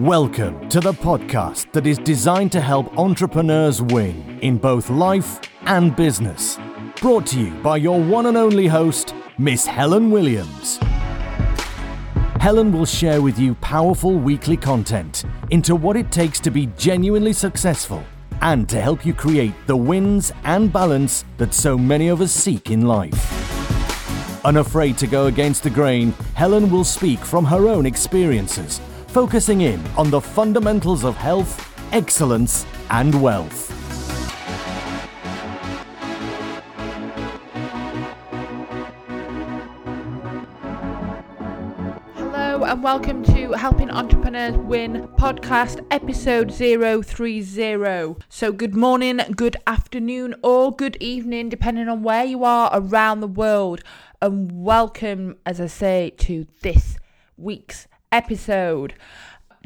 Welcome to the podcast that is designed to help entrepreneurs win in both life and business. Brought to you by your one and only host, Miss Helen Williams. Helen will share with you powerful weekly content into what it takes to be genuinely successful and to help you create the wins and balance that so many of us seek in life. Unafraid to go against the grain, Helen will speak from her own experiences, focusing in on the fundamentals of health, excellence, and wealth. Hello and welcome to Helping Entrepreneurs Win podcast episode 030. So, good morning, good afternoon, or good evening, depending on where you are around the world. And welcome, as I say, to this week's episode.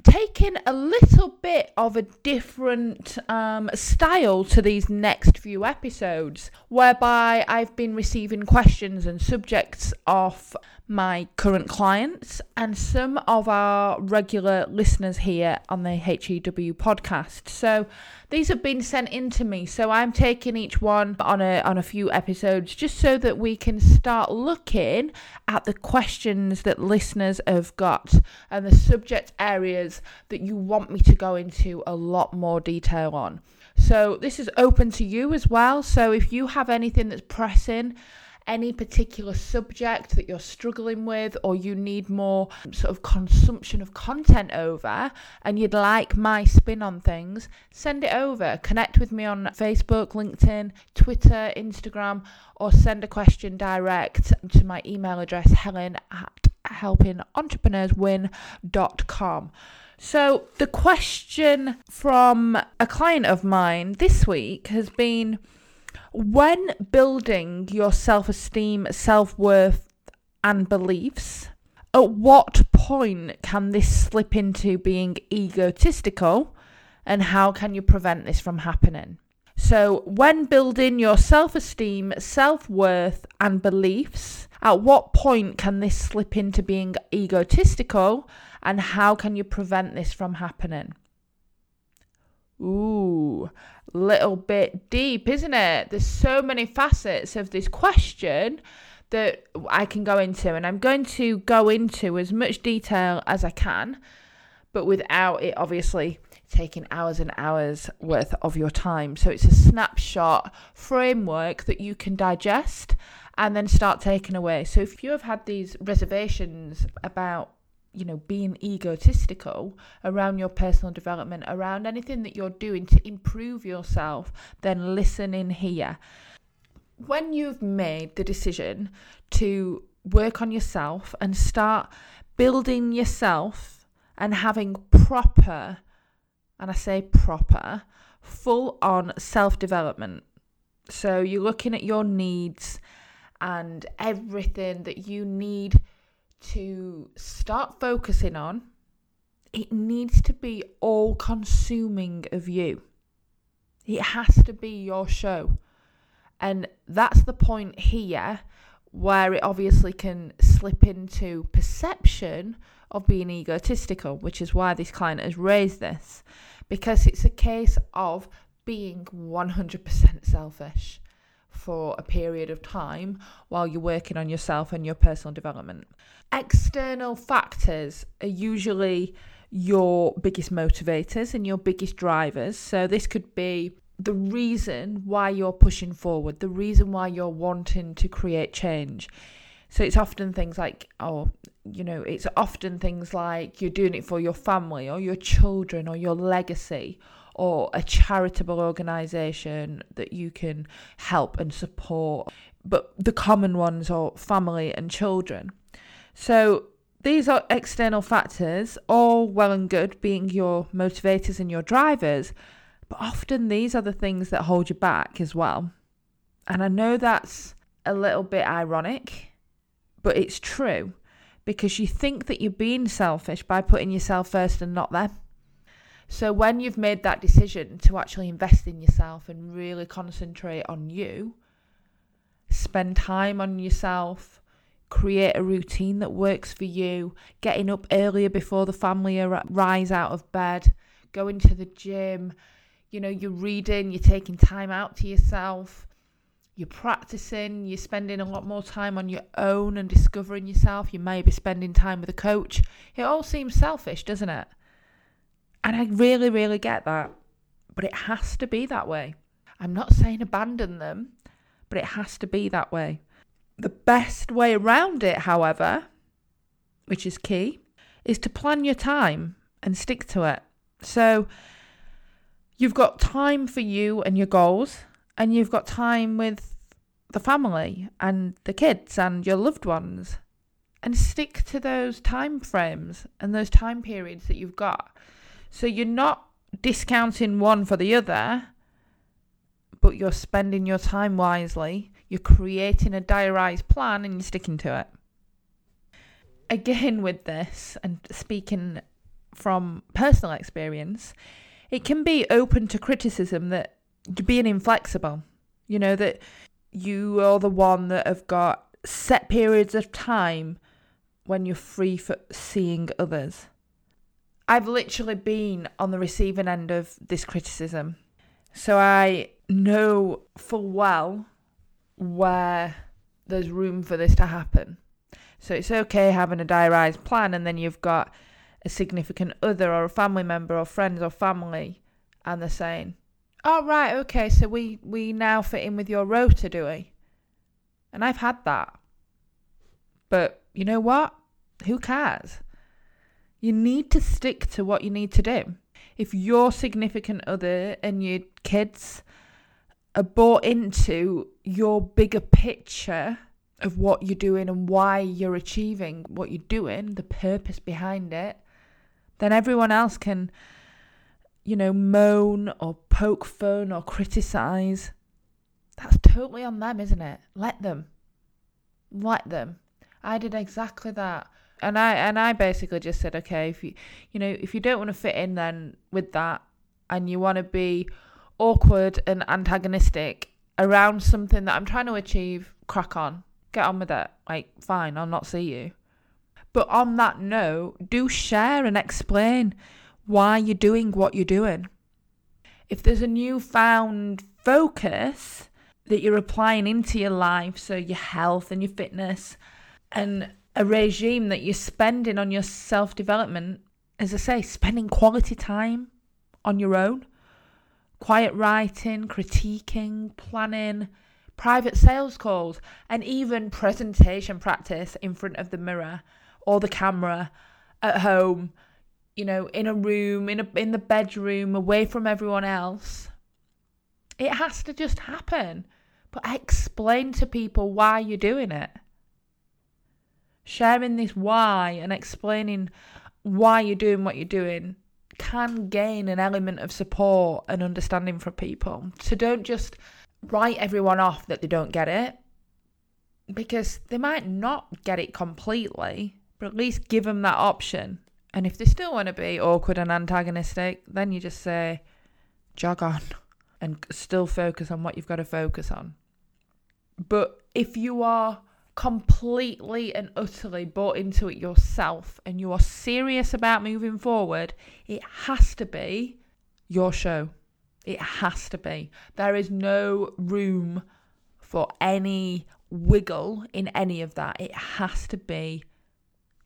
Taking a little bit of a different um, style to these next few episodes, whereby I've been receiving questions and subjects off my current clients and some of our regular listeners here on the HEW podcast. So these have been sent in to me, so I'm taking each one on a on a few episodes just so that we can start looking at the questions that listeners have got and the subject areas that you want me to go into a lot more detail on. So this is open to you as well. So if you have anything that's pressing any particular subject that you're struggling with or you need more sort of consumption of content over and you'd like my spin on things, send it over. Connect with me on Facebook, LinkedIn, Twitter, Instagram, or send a question direct to my email address, helen at helpingentrepreneurswin.com. So, the question from a client of mine this week has been when building your self esteem, self worth, and beliefs, at what point can this slip into being egotistical and how can you prevent this from happening? So, when building your self esteem, self worth, and beliefs, at what point can this slip into being egotistical and how can you prevent this from happening? Ooh, little bit deep, isn't it? There's so many facets of this question that I can go into, and I'm going to go into as much detail as I can, but without it obviously taking hours and hours worth of your time. So it's a snapshot framework that you can digest and then start taking away. So if you have had these reservations about you know, being egotistical around your personal development, around anything that you're doing to improve yourself, then listen in here. When you've made the decision to work on yourself and start building yourself and having proper, and I say proper, full on self development. So you're looking at your needs and everything that you need to start focusing on, it needs to be all consuming of you. It has to be your show. And that's the point here where it obviously can slip into perception of being egotistical, which is why this client has raised this, because it's a case of being 100% selfish for a period of time while you're working on yourself and your personal development. External factors are usually your biggest motivators and your biggest drivers. So, this could be the reason why you're pushing forward, the reason why you're wanting to create change. So, it's often things like, oh, you know, it's often things like you're doing it for your family or your children or your legacy or a charitable organisation that you can help and support. But the common ones are family and children. So these are external factors, all well and good, being your motivators and your drivers, but often these are the things that hold you back as well. And I know that's a little bit ironic, but it's true because you think that you're being selfish by putting yourself first and not them. So when you've made that decision to actually invest in yourself and really concentrate on you, spend time on yourself, create a routine that works for you, getting up earlier before the family rise out of bed, going to the gym, you know, you're reading, you're taking time out to yourself, you're practicing, you're spending a lot more time on your own and discovering yourself. You may be spending time with a coach. It all seems selfish, doesn't it? And I really, really get that. But it has to be that way. I'm not saying abandon them, but it has to be that way. The best way around it, however, which is key, is to plan your time and stick to it. So you've got time for you and your goals and you've got time with the family and the kids and your loved ones and stick to those time frames and those time periods that you've got so you're not discounting one for the other but you're spending your time wisely. You're creating a diarized plan and you're sticking to it. Again with this and speaking from personal experience it can be open to criticism that you're being inflexible, you know, that you are the one that have got set periods of time when you're free for seeing others. I've literally been on the receiving end of this criticism. So I know full well where there's room for this to happen. So it's okay having a diarised plan and then you've got a significant other or a family member or friends or family and they're saying, Oh right, okay, so we, we now fit in with your rota, do we? And I've had that. But you know what? Who cares? You need to stick to what you need to do. If your significant other and your kids are bought into your bigger picture of what you're doing and why you're achieving what you're doing, the purpose behind it, then everyone else can, you know, moan or poke fun or criticize. That's totally on them, isn't it? Let them. Let them. I did exactly that. And I and I basically just said, okay, if you you know, if you don't want to fit in then with that and you want to be awkward and antagonistic around something that I'm trying to achieve, crack on. Get on with it. Like, fine, I'll not see you. But on that note, do share and explain why you're doing what you're doing. If there's a newfound focus that you're applying into your life, so your health and your fitness, and a regime that you're spending on your self development, as I say, spending quality time on your own, quiet writing, critiquing, planning, private sales calls, and even presentation practice in front of the mirror or the camera at home, you know, in a room, in a in the bedroom, away from everyone else. It has to just happen. But explain to people why you're doing it. Sharing this why and explaining why you're doing what you're doing can gain an element of support and understanding from people. So don't just write everyone off that they don't get it because they might not get it completely but at least give them that option. And if they still want to be awkward and antagonistic, then you just say, jog on and still focus on what you've got to focus on. But if you are completely and utterly bought into it yourself and you are serious about moving forward, it has to be your show. It has to be. There is no room for any wiggle in any of that. It has to be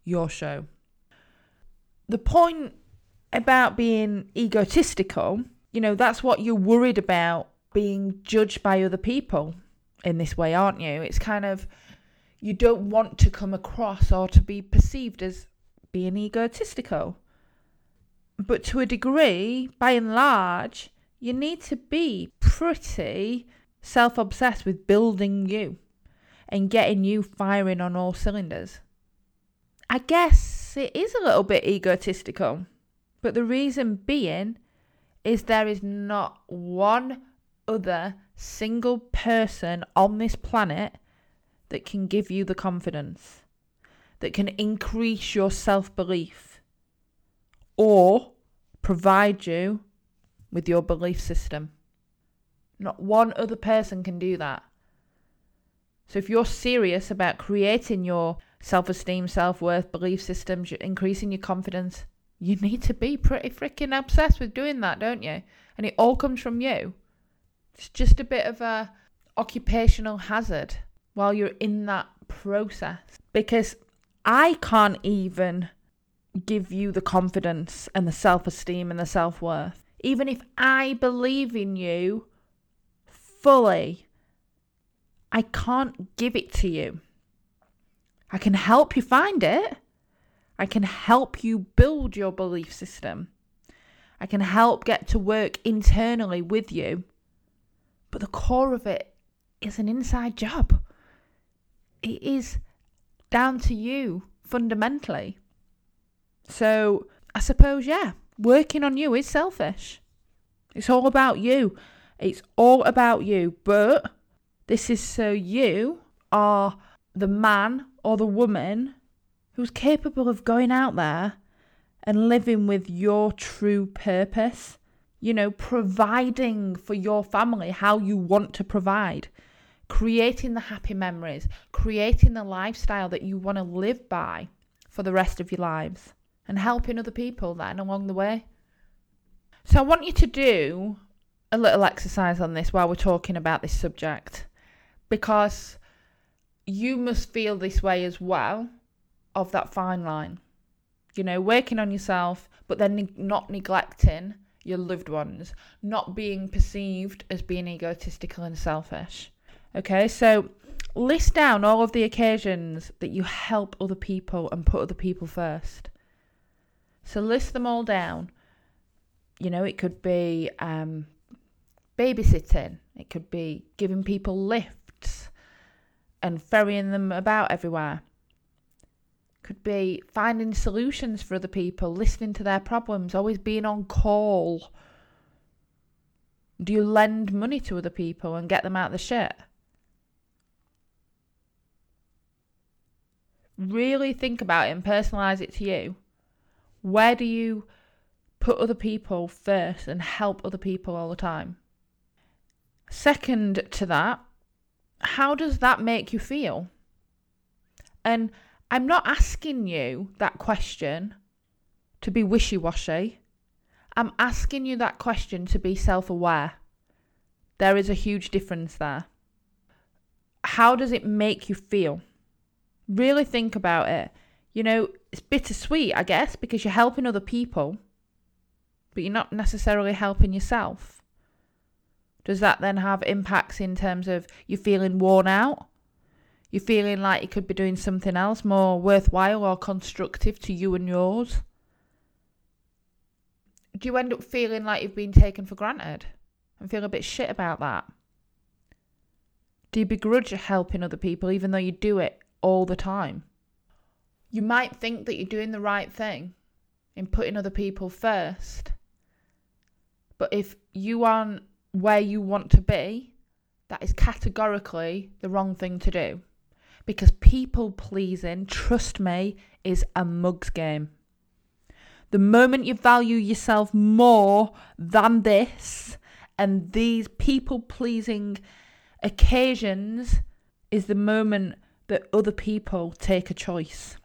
your show. The point about being egotistical, you know, that's what you're worried about being judged by other people in this way, aren't you? It's kind of, you don't want to come across or to be perceived as being egotistical. But to a degree, by and large, you need to be pretty self obsessed with building you and getting you firing on all cylinders. I guess it is a little bit egotistical, but the reason being is there is not one other single person on this planet that can give you the confidence, that can increase your self belief, or provide you with your belief system. Not one other person can do that. So if you're serious about creating your self esteem, self worth, belief systems, increasing your confidence, you need to be pretty freaking obsessed with doing that, don't you? And it all comes from you. It's just a bit of a occupational hazard while you're in that process because I can't even give you the confidence and the self esteem and the self worth. Even if I believe in you fully, I can't give it to you. I can help you find it. I can help you build your belief system. I can help get to work internally with you. But the core of it is an inside job. It is down to you fundamentally. So I suppose, yeah, working on you is selfish. It's all about you. It's all about you. But this is so you are the man or the woman who's capable of going out there and living with your true purpose. You know, providing for your family how you want to provide, creating the happy memories, creating the lifestyle that you want to live by for the rest of your lives and helping other people then along the way. So I want you to do a little exercise on this while we're talking about this subject because you must feel this way as well of that fine line. You know, working on yourself, but then ne- not neglecting your loved ones, not being perceived as being egotistical and selfish. Okay, so list down all of the occasions that you help other people and put other people first. So list them all down. You know, it could be um, babysitting, it could be giving people lifts and ferrying them about everywhere. Could be finding solutions for other people, listening to their problems, always being on call. Do you lend money to other people and get them out of the shit? Really think about it and personalize it to you. Where do you put other people first and help other people all the time? Second to that, how does that make you feel? And I'm not asking you that question to be wishy washy. I'm asking you that question to be self aware. There is a huge difference there. How does it make you feel? Really think about it. You know, it's bittersweet, I guess, because you're helping other people, but you're not necessarily helping yourself. Does that then have impacts in terms of you feeling worn out? You're feeling like you could be doing something else more worthwhile or constructive to you and yours? Do you end up feeling like you've been taken for granted and feel a bit shit about that? Do you begrudge helping other people even though you do it all the time? You might think that you're doing the right thing in putting other people first. But if you aren't where you want to be, that is categorically the wrong thing to do. Because people pleasing, trust me, is a mug's game. The moment you value yourself more than this and these people pleasing occasions is the moment that other people take a choice.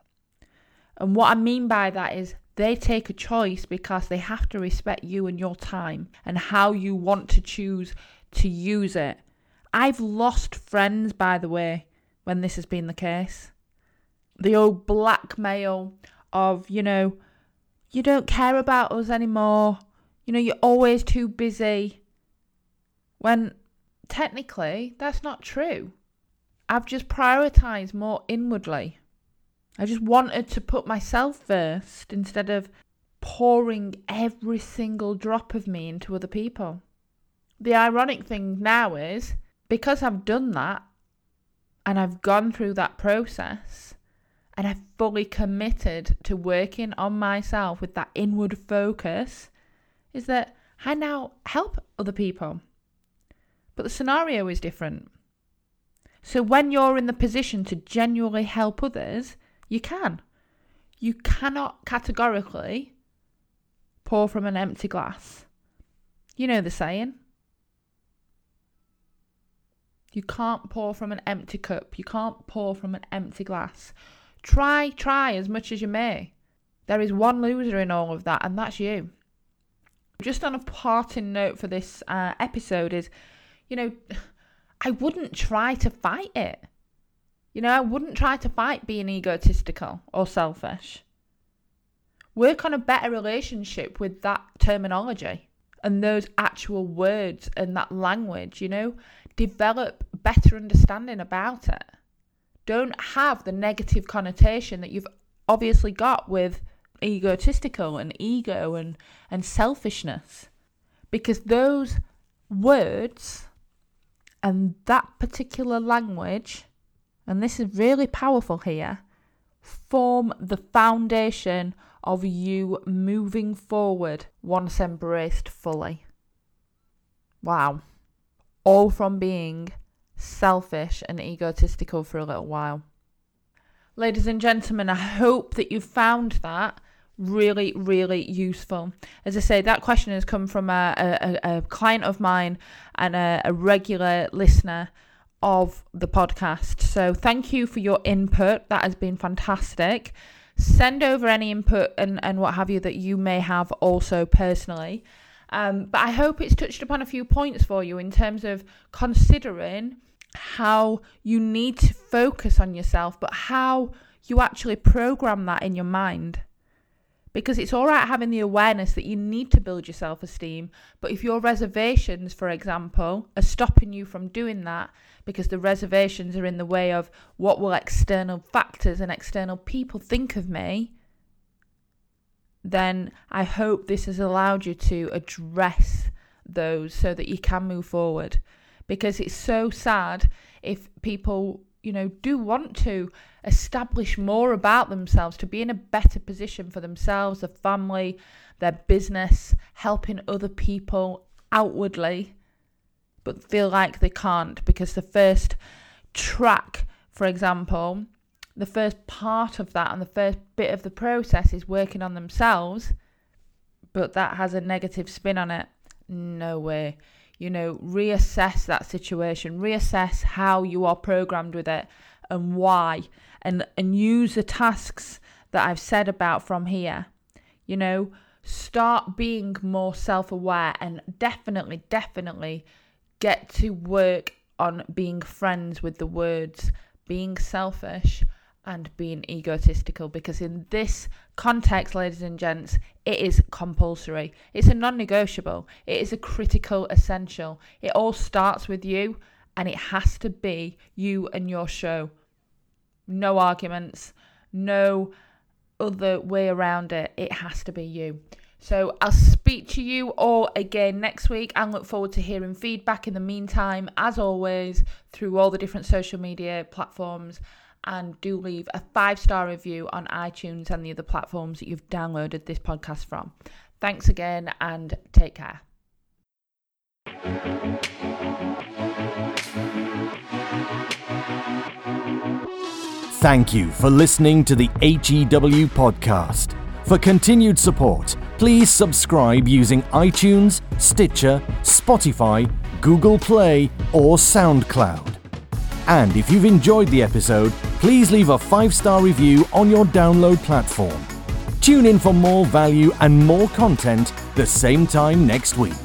And what I mean by that is they take a choice because they have to respect you and your time and how you want to choose to use it. I've lost friends, by the way, when this has been the case. The old blackmail of, you know, you don't care about us anymore. You know, you're always too busy. When technically, that's not true. I've just prioritized more inwardly. I just wanted to put myself first instead of pouring every single drop of me into other people. The ironic thing now is because I've done that and I've gone through that process and I've fully committed to working on myself with that inward focus, is that I now help other people. But the scenario is different. So when you're in the position to genuinely help others, you can. You cannot categorically pour from an empty glass. You know the saying. You can't pour from an empty cup. You can't pour from an empty glass. Try, try as much as you may. There is one loser in all of that, and that's you. Just on a parting note for this uh, episode is, you know, I wouldn't try to fight it. You know, I wouldn't try to fight being egotistical or selfish. Work on a better relationship with that terminology and those actual words and that language, you know, develop better understanding about it. Don't have the negative connotation that you've obviously got with egotistical and ego and, and selfishness. Because those words and that particular language, and this is really powerful here, form the foundation of you moving forward once embraced fully. Wow. All from being selfish and egotistical for a little while. Ladies and gentlemen, I hope that you found that really, really useful. As I say, that question has come from a, a, a client of mine and a, a regular listener of the podcast. So thank you for your input. That has been fantastic. Send over any input and, and what have you that you may have also personally. Um, but I hope it's touched upon a few points for you in terms of considering how you need to focus on yourself, but how you actually program that in your mind. Because it's all right having the awareness that you need to build your self esteem, but if your reservations, for example, are stopping you from doing that because the reservations are in the way of what will external factors and external people think of me, then I hope this has allowed you to address those so that you can move forward. Because it's so sad if people, you know, do want to establish more about themselves, to be in a better position for themselves, their family, their business, helping other people outwardly, but feel like they can't because the first track, for example, the first part of that and the first bit of the process is working on themselves, but that has a negative spin on it. No way. You know, reassess that situation, reassess how you are programmed with it and why, and, and use the tasks that I've said about from here. You know, start being more self aware and definitely, definitely get to work on being friends with the words being selfish and being egotistical because in this context ladies and gents it is compulsory. It's a non-negotiable. It is a critical essential. It all starts with you and it has to be you and your show no arguments no other way around it it has to be you so I'll speak to you all again next week and look forward to hearing feedback in the meantime, as always, through all the different social media platforms and do leave a five star review on iTunes and the other platforms that you've downloaded this podcast from. Thanks again and take care. Thank you for listening to the HEW podcast. For continued support, please subscribe using iTunes, Stitcher, Spotify, Google Play, or SoundCloud. And if you've enjoyed the episode, please leave a five star review on your download platform. Tune in for more value and more content the same time next week.